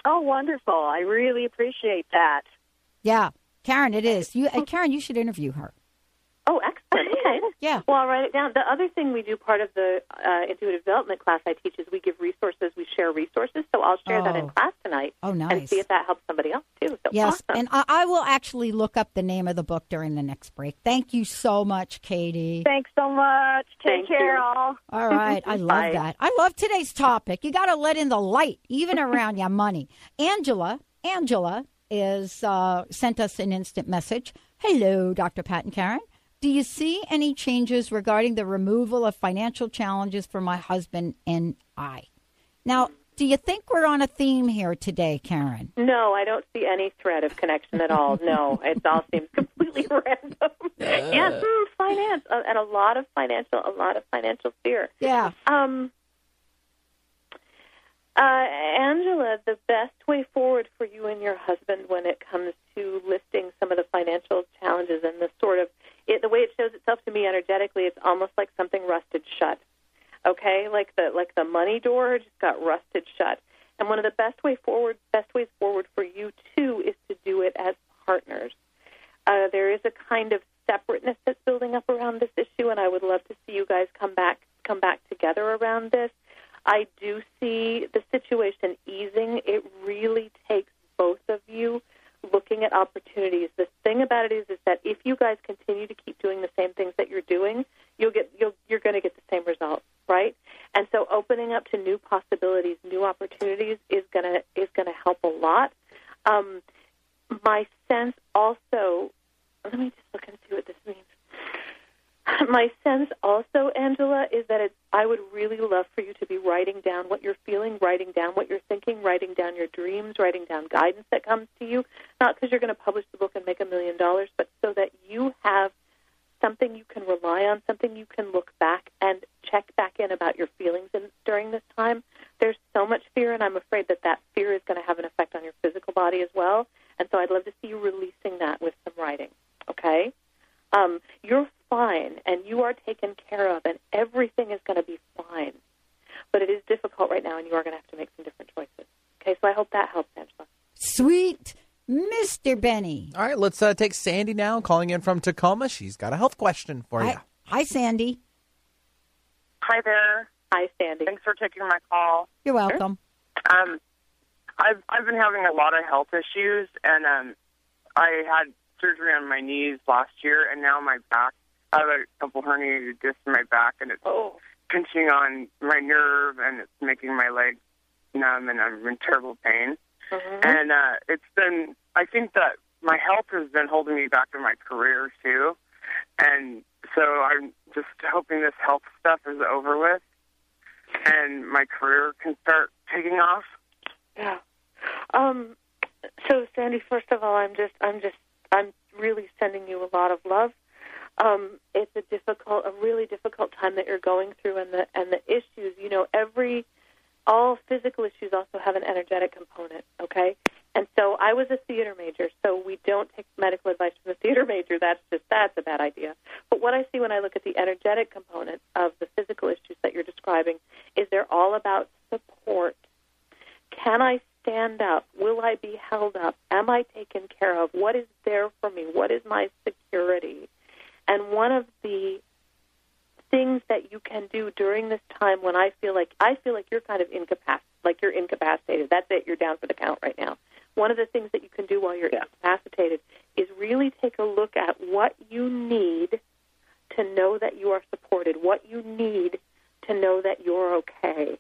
Oh, wonderful! I really appreciate that. Yeah. Karen, it is. You, uh, Karen, you should interview her. Oh, excellent. Okay. Yeah. Well, I'll write it down. The other thing we do, part of the uh, intuitive development class I teach, is we give resources. We share resources. So I'll share that in Oh. class tonight. Oh, nice. And see if that helps somebody else too. So Yes, awesome. and I, I will actually look up the name of the book during the next break. Thank you so much, Katie. Thanks so much. Take Thank care, you. all. All right, I love Bye. that. I love today's topic. You got to let in the light, even around your money. Angela, Angela is uh, sent us an instant message. Hello, Dr. Pat and Karen. Do you see any changes regarding the removal of financial challenges for my husband and I? Now, do you think we're on a theme here today, Karen? no, I don't see any thread of connection at all. No, it all seems completely random. yes, mm, finance uh, and a lot of financial, a lot of financial fear. Yeah. Um, uh, Angela, the best way forward for you and your husband when it comes to listing some of the financial challenges and the sort of it, the way it shows itself to me energetically, it's almost like something rusted shut. Okay, like the like the money door just got rusted shut. And one of the best way forward, best ways forward for you too, is to do it as partners. Uh, there is a kind of separateness that's building up around this issue, and I would love to see you guys come back come back together around this. I do see the situation easing. It really takes both of you looking at opportunities. The thing about it is, is that if you guys continue to keep doing the same things that you're doing, you'll get you'll, you're going to get the same results, right? And so, opening up to new possibilities, new opportunities is going to is to help a lot. Um, my sense also, let me just look and see what this means. My sense also, Angela, is that it's, I would really love for you to be writing down what you're feeling, writing down what you're thinking, writing down your dreams, writing down guidance that comes to you. Not because you're going to publish the book and make a million dollars, but so that you have something you can rely on, something you can look back and check back in about your feelings in, during this time. There's so much fear, and I'm afraid that that fear is going to have an effect on your physical body as well. And so I'd love to see you releasing that with some writing. Okay? Um, you're fine, and you are taken care of, and everything is going to be fine. But it is difficult right now, and you are going to have to make some different choices. Okay, so I hope that helps, Angela. Sweet Mr. Benny. All right, let's uh, take Sandy now, calling in from Tacoma. She's got a health question for you. Hi, hi, Sandy. Hi there. Hi, Sandy. Thanks for taking my call. You're welcome. Um, I've I've been having a lot of health issues, and um, I had surgery on my knees last year, and now my back. I have a couple herniated discs in my back, and it's oh. pinching on my nerve, and it's making my legs numb, and I'm in terrible pain. Mm-hmm. And uh, it's been. I think that my health has been holding me back in my career too, and so I'm just hoping this health stuff is over with. and my career can start taking off. Yeah. Um, so Sandy, first of all, I'm just, I'm just, I'm really sending you a lot of love. Um, it's a difficult, a really difficult time that you're going through, and the and the issues. You know, every all physical issues also have an energetic component. Okay, and so I was a theater major, so we don't take medical advice from a theater major. That's just that's a bad idea. But what I see when I look at the energetic component of the physical issues that you're describing is they're all about support. Can I stand up? Will I be held up? Am I taken care of? What is there for me? What is my security? And one of the things that you can do during this time when I feel like I feel like you're kind of incapacitated, like you're incapacitated. That's it. You're down for the count right now. One of the things that you can do while you're yeah. incapacitated is really take a look at what you need to know that you are supported, what you need to know that you're okay.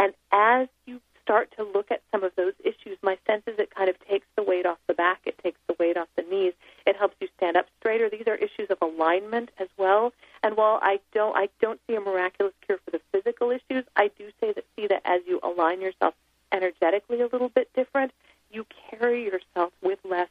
And as you start to look at some of those issues, my sense is it kind of takes the weight off the back, it takes the weight off the knees, it helps you stand up straighter. These are issues of alignment as well. And while I don't I don't see a miraculous cure for the physical issues, I do say that see that as you align yourself energetically a little bit different, you carry yourself with less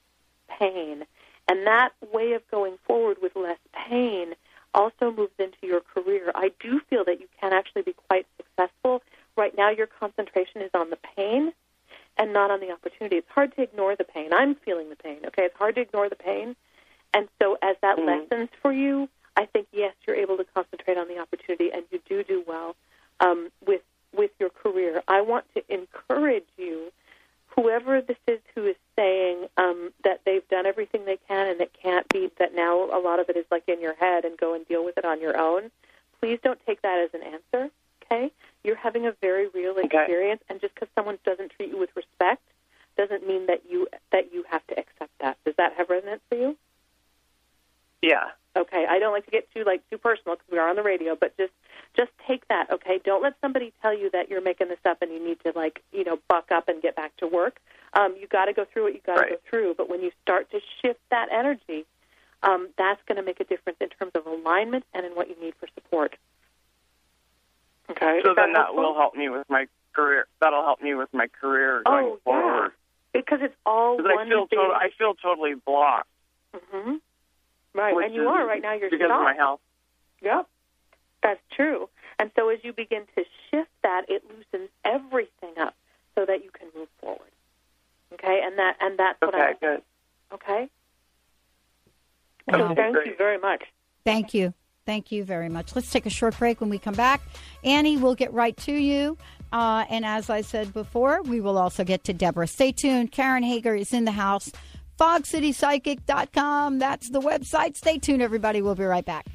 pain. And that way of going forward with less pain also moves into your career. I do feel that you can actually be quite successful. Right now, your concentration is on the pain and not on the opportunity. It's hard to ignore the pain. I'm feeling the pain, okay? It's hard to ignore the pain. And so, as that mm-hmm. lessens for you, I think, yes, you're able to concentrate on the opportunity and you do do well um, with, with your career. I want to encourage you whoever this is who is saying um, that they've done everything they can and it can't be that now a lot of it is like in your head and go and deal with it on your own, please don't take that as an answer. Okay, you're having a very real experience, okay. and just because someone doesn't treat you with respect doesn't mean that you that you have to accept that. Does that have resonance for you? Yeah. Okay, I don't like to get too like too personal because we are on the radio, but just just take that. Okay, don't let somebody tell you that you're making this up and you need to like you know buck up and get back to work. Um, you got to go through what you got to right. go through. But when you start to shift that energy, um, that's going to make a difference in terms of alignment and in what you need for support. Okay. So then that, that will help me with my career. That'll help me with my career going oh, forward. Yeah. Because it's all one I feel big... to- I feel totally blocked. Mm-hmm. Right, and you are right now. You're because stopped. of my health. Yep, that's true. And so as you begin to shift that, it loosens everything up so that you can move forward. Okay, and that and that's what Okay, I. good. Okay. Wow. So thank Great. you very much. Thank you. Thank you very much. Let's take a short break. When we come back, Annie we'll get right to you. Uh, and as I said before, we will also get to Deborah. Stay tuned. Karen Hager is in the house. FogCityPsychic.com. That's the website. Stay tuned, everybody. We'll be right back.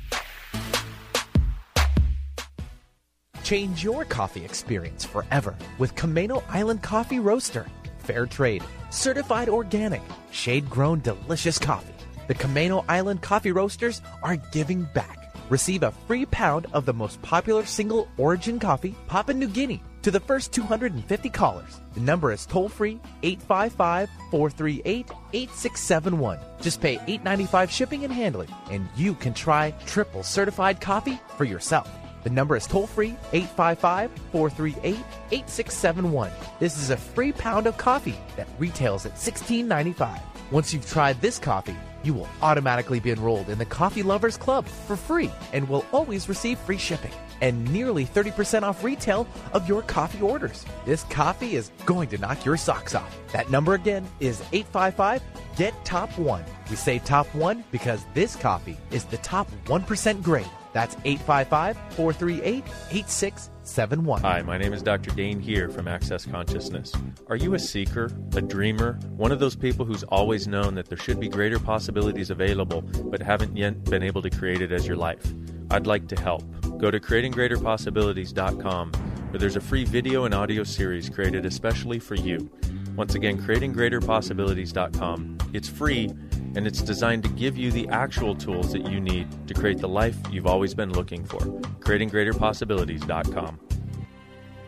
Change your coffee experience forever with Camano Island Coffee Roaster. Fair trade, certified organic, shade grown delicious coffee. The Camano Island Coffee Roasters are giving back. Receive a free pound of the most popular single origin coffee, Papua New Guinea, to the first 250 callers. The number is toll free 855 438 8671. Just pay $8.95 shipping and handling, and you can try triple certified coffee for yourself. The number is toll free 855 438 8671. This is a free pound of coffee that retails at $16.95. Once you've tried this coffee, you will automatically be enrolled in the Coffee Lovers Club for free and will always receive free shipping and nearly 30% off retail of your coffee orders. This coffee is going to knock your socks off. That number again is 855 Get Top 1. We say top 1 because this coffee is the top 1% grade. That's 855 438 8671. Hi, my name is Dr. Dain here from Access Consciousness. Are you a seeker, a dreamer, one of those people who's always known that there should be greater possibilities available but haven't yet been able to create it as your life? I'd like to help. Go to creatinggreaterpossibilities.com where there's a free video and audio series created especially for you. Once again, creatinggreaterpossibilities.com. It's free and it's designed to give you the actual tools that you need to create the life you've always been looking for. creatinggreaterpossibilities.com.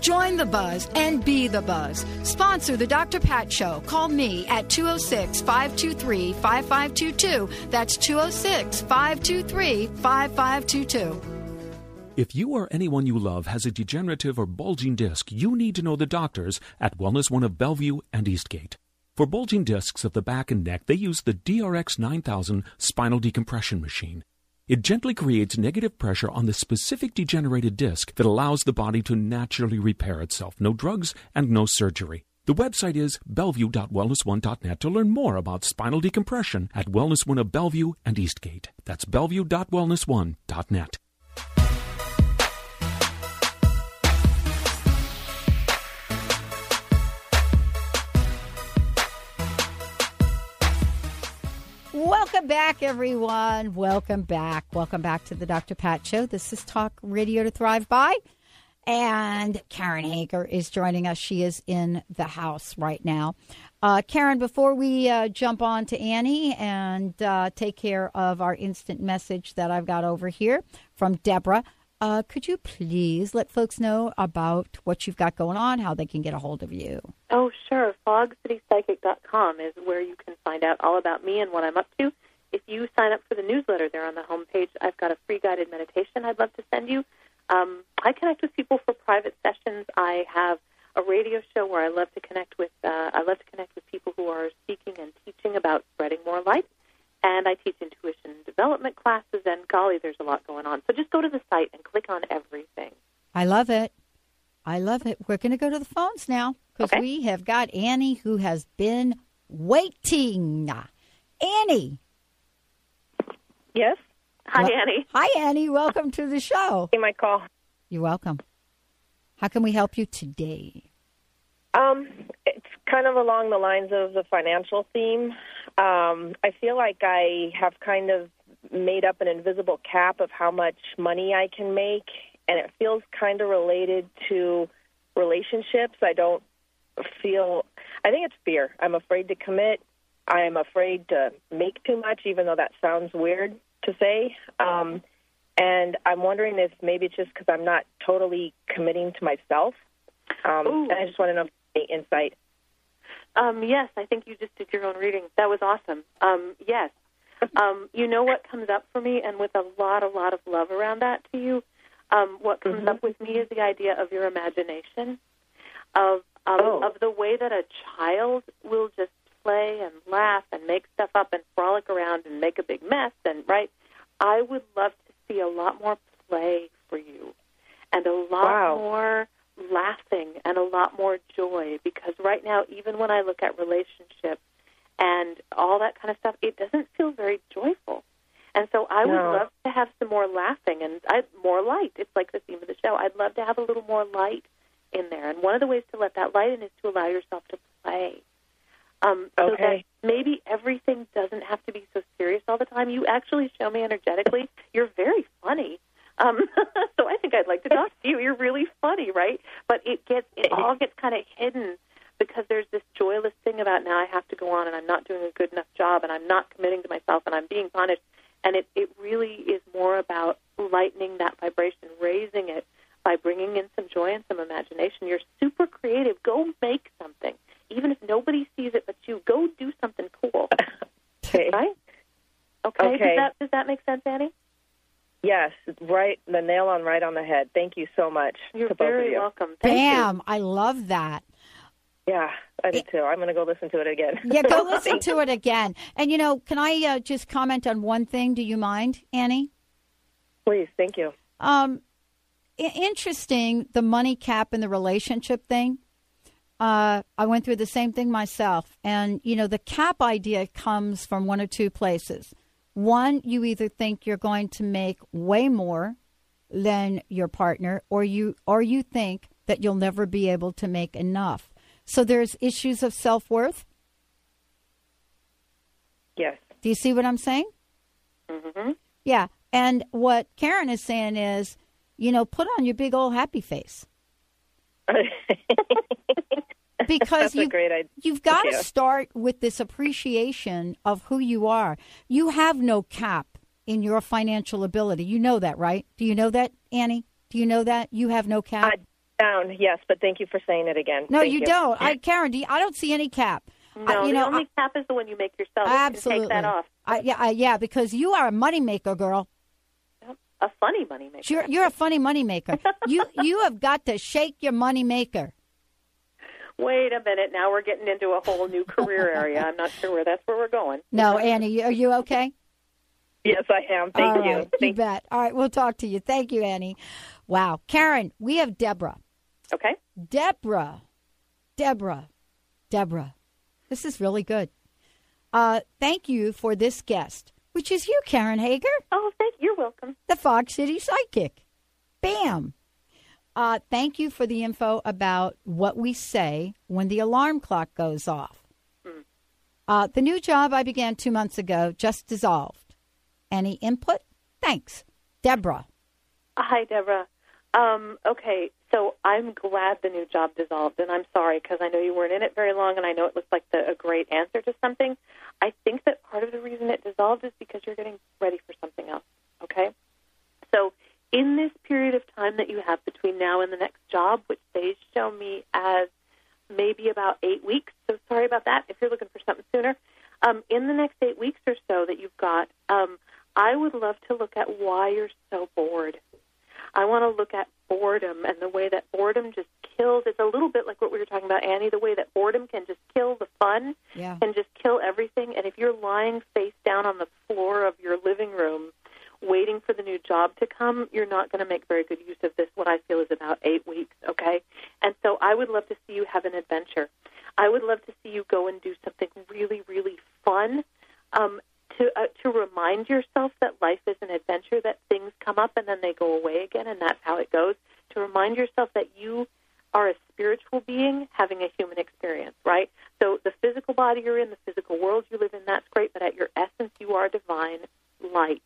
Join the buzz and be the buzz. Sponsor the Dr. Pat Show. Call me at 206 523 5522. That's 206 523 5522. If you or anyone you love has a degenerative or bulging disc, you need to know the doctors at Wellness One of Bellevue and Eastgate. For bulging discs of the back and neck, they use the DRX 9000 spinal decompression machine. It gently creates negative pressure on the specific degenerated disc that allows the body to naturally repair itself. No drugs and no surgery. The website is bellevue.wellness1.net to learn more about spinal decompression at Wellness One of Bellevue and Eastgate. That's bellevue.wellness1.net. Welcome back, everyone. Welcome back. Welcome back to the Dr. Pat Show. This is Talk Radio to Thrive By. And Karen Hager is joining us. She is in the house right now. Uh, Karen, before we uh, jump on to Annie and uh, take care of our instant message that I've got over here from Deborah, uh, could you please let folks know about what you've got going on, how they can get a hold of you? Oh, sure. FogCityPsychic.com is where you can find out all about me and what I'm up to. If you sign up for the newsletter there on the homepage, I've got a free guided meditation I'd love to send you. Um, I connect with people for private sessions. I have a radio show where I love to connect with. Uh, I love to connect with people who are speaking and teaching about spreading more light and I teach intuition development classes, and golly, there's a lot going on. So just go to the site and click on everything. I love it. I love it. We're going to go to the phones now because Okay. we have got Annie who has been waiting. Annie. Yes. Hi, Wel- Annie. Hi, Annie. Welcome to the show. Hey, my call. You're welcome. How can we help you today? Um, it's kind of along the lines of the financial theme. Um, I feel like I have kind of made up an invisible cap of how much money I can make, and it feels kind of related to relationships. I don't feel, I think it's fear. I'm afraid to commit. I'm afraid to make too much, even though that sounds weird to say. Um, and I'm wondering if maybe it's just because I'm not totally committing to myself. Um, and I just want to know if any insight. Um, yes, I think you just did your own reading. That was awesome. Um, yes. Um, you know what comes up for me, and with a lot, a lot of love around that to you, um, what comes Mm-hmm. up with me is the idea of your imagination, of um, Oh. of the way that a child will just play and laugh and make stuff up and frolic around and make a big mess. And right, I would love to see a lot more play for you, and a lot Wow. more laughing and a lot more joy because right now even when I look at relationships and all that kind of stuff it doesn't feel very joyful. And so I would love to have some more laughing and I, more light. It's like the theme of the show. I'd love to have a little more light in there. And one of the ways to let that light in is to allow yourself to play. Um, so Okay. that maybe everything doesn't have to be so serious all the time. You actually show me energetically you're very funny. Um, so I think I'd like to talk to you. You're really funny, right? But it gets it all gets kind of hidden because there's this joyless thing about now I have to go on and I'm not doing a good enough job and I'm not committing to myself and I'm being punished. And it, it really is more about lightening that vibration, raising it by bringing in some joy and some imagination. You're super creative. Go make something. Even if nobody sees it but you, go do something cool. Okay. Right? Okay. Okay. Does that does that make sense, Annie? Yes, right, the nail on right on the head. Thank you so much. You're to both of very you. welcome. Thank you. Bam. I love that. Yeah, I do too. I'm going to go listen to it again. Yeah, go listen to it again. And, you know, can I uh, just comment on one thing? Do you mind, Annie? Please, thank you. Um, I- interesting, the money cap and the relationship thing. Uh, I went through the same thing myself. And, you know, the cap idea comes from one or two places. One, you either think you're going to make way more than your partner, or you, or you think that you'll never be able to make enough. So there's issues of self worth. Yes. Do you see what I'm saying? Mm-hmm. Yeah. And what Karen is saying is, you know, put on your big old happy face. because you, you've got to start with this appreciation of who you are. You have no cap in your financial ability. You know that, right? Do you know that, Annie? Do you know that you have no cap? Down, yes, but thank you for saying it again. no, Thank you, don't. I, Karen, do you, I don't see any cap. No, I, you the know, only cap is the one you make yourself. You absolutely. can take that off. I, yeah, I, yeah, because you are a moneymaker, girl. A funny money maker. You're, you're a funny moneymaker. you you have got to shake your moneymaker. Wait a minute. Now we're getting into a whole new career area. I'm not sure where that's where we're going. No, Annie, are you okay? Yes, I am. Thank All you. right, you bet. All right, we'll talk to you. Thank you, Annie. Wow. Karen, we have Deborah. Okay. Deborah. Deborah. Deborah. This is really good. Uh, thank you for this guest, which is you, Karen Hager. Oh, thank you. You're welcome. The Fog City Psychic. Bam. Uh, thank you for the info about what we say when the alarm clock goes off. Uh, the new job I began two months ago just dissolved. Any input? Thanks. Deborah. Hi, Deborah. Um, okay, so I'm glad the new job dissolved, and I'm sorry because I know you weren't in it very long, and I know it looks like the, a great answer to something. I think that part of the reason it dissolved is because you're getting ready for something else. Okay, in this period of time that you have between now and the next job, which they show me as maybe about eight weeks. So sorry about that. If you're looking for something sooner, um, in the next eight weeks or so that you've got, um, I would love to look at why you're so bored. I want to look at boredom and the way that boredom just kills. It's a little bit like what we were talking about, Annie. The way that boredom can just kill the fun, Yeah. can just kill everything. And if you're lying face down on the floor of your living room, waiting for the new job to come, you're not going to make very good use of this. What I feel is about eight weeks. Okay, and so I would love to see you have an adventure. I would love to see you go and do something really, really fun. Um, to uh, to remind yourself that life is an adventure, that things come up and then they go away again, and that's how it goes. To remind yourself that you are a spiritual being having a human experience, right? So the physical body you're in, the physical world you live in, that's great, but at your essence, you are divine light.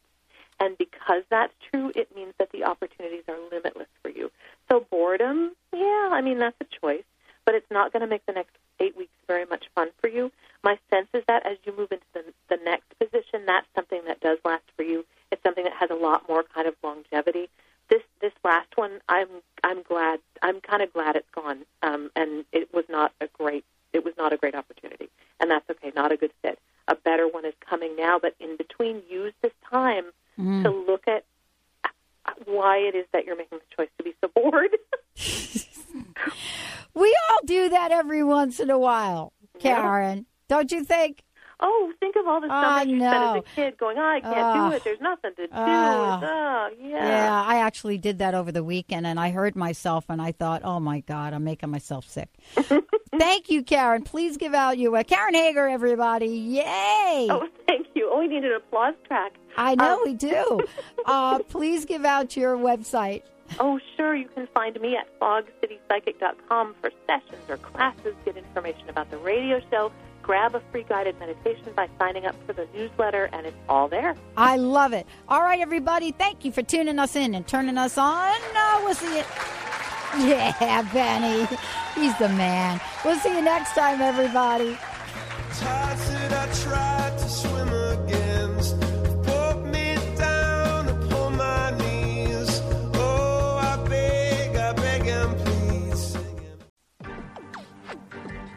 And because that's true, it means that the opportunities are limitless for you. So boredom, yeah, I mean, that's a choice, but it's not going to make the next eight weeks very much fun for you. My sense is that as you move into the, the next position, that's something that does last for you. It's something that has a lot more kind of longevity. This this last one, I'm I'm glad. I'm kind of glad it's gone, um, and it was not a great it was not a great opportunity, and that's okay. Not a good fit. A better one is coming now, but in between, use this time Mm. to look at why it is that you're making the choice to be so bored. We all do that every once in a while, Karen. Don't you think? Oh, think of all the I that you know. as a kid going, oh, I can't Ah. do it. There's nothing to do. It's, oh, yeah. Yeah, I actually did that over the weekend and I heard myself and I thought, oh my God, I'm making myself sick. Thank you, Karen. Please give out your uh, Karen Hager, everybody. Yay! Oh, thank you. Oh, we need an applause track. I know Um, we do. uh, please give out your website. Oh, sure. You can find me at fogcitypsychic.com for sessions or classes, get information about the radio show, grab a free guided meditation by signing up for the newsletter, and it's all there. I love it. All right, everybody. Thank you for tuning us in and turning us on. No, we'll see you. Yeah, Benny. He's the man. We'll see you next time, everybody.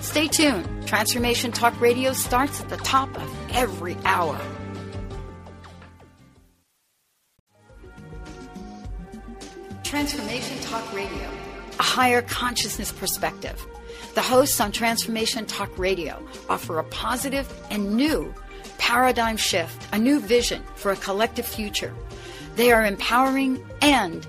Stay tuned. Transformation Talk Radio starts at the top of every hour. Transformation Talk Radio, a higher consciousness perspective. The hosts on Transformation Talk Radio offer a positive and new paradigm shift, a new vision for a collective future. They are empowering and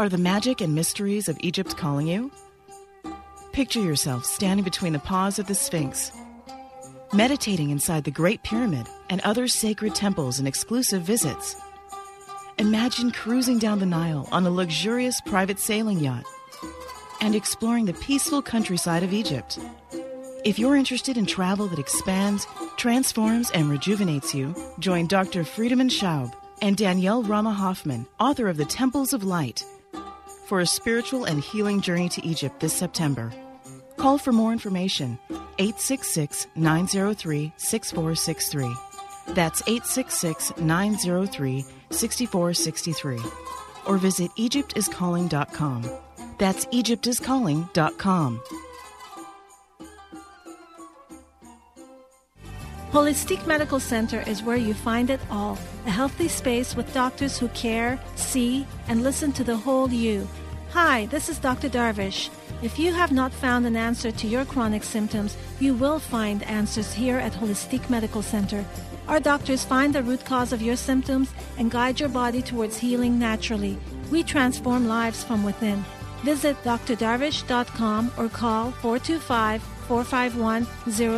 Are the magic and mysteries of Egypt calling you? Picture yourself standing between the paws of the Sphinx, meditating inside the Great Pyramid and other sacred temples and exclusive visits. Imagine cruising down the Nile on a luxurious private sailing yacht and exploring the peaceful countryside of Egypt. If you're interested in travel that expands, transforms, and rejuvenates you, join Dr. Friedemann Schaub and Danielle Rama Hoffman, author of The Temples of Light, for a spiritual and healing journey to Egypt this September. Call for more information 866 903 6463. That's 866 903 6463. Or visit EgyptIsCalling.com. That's EgyptIsCalling.com. Holistic Medical Center is where you find it all a healthy space with doctors who care, see, and listen to the whole you. Hi, this is Dr. Darvish. If you have not found an answer to your chronic symptoms, you will find answers here at Holistic Medical Center. Our doctors find the root cause of your symptoms and guide your body towards healing naturally. We transform lives from within. Visit drdarvish.com or call 425 451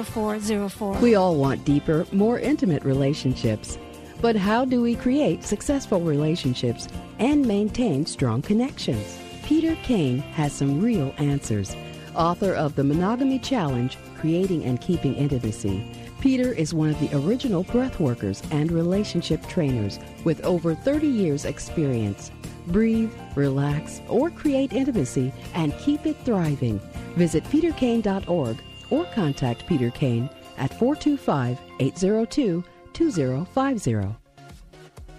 0404. We all want deeper, more intimate relationships. But how do we create successful relationships and maintain strong connections? Peter Kane has some real answers. Author of The Monogamy Challenge Creating and Keeping Intimacy. Peter is one of the original breathworkers and relationship trainers with over 30 years' experience. Breathe, relax, or create intimacy and keep it thriving. Visit peterkane.org or contact Peter Kane at 425 802 2050.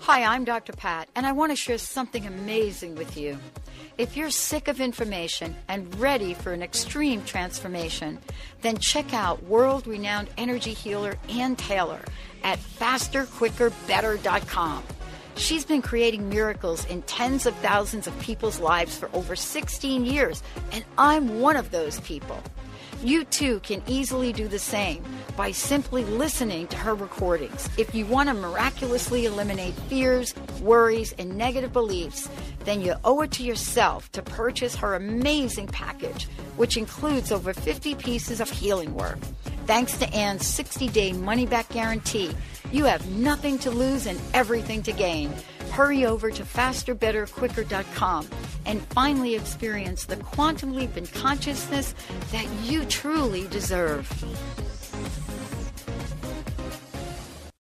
Hi, I'm Dr. Pat, and I want to share something amazing with you. If you're sick of information and ready for an extreme transformation, then check out world renowned energy healer Anne Taylor at fasterquickerbetter.com. She's been creating miracles in tens of thousands of people's lives for over 16 years, and I'm one of those people. You too can easily do the same by simply listening to her recordings. If you want to miraculously eliminate fears, worries, and negative beliefs, then you owe it to yourself to purchase her amazing package, which includes over 50 pieces of healing work. Thanks to Anne's 60 day money back guarantee, you have nothing to lose and everything to gain. Hurry over to fasterbetterquicker.com and finally experience the quantum leap in consciousness that you truly deserve.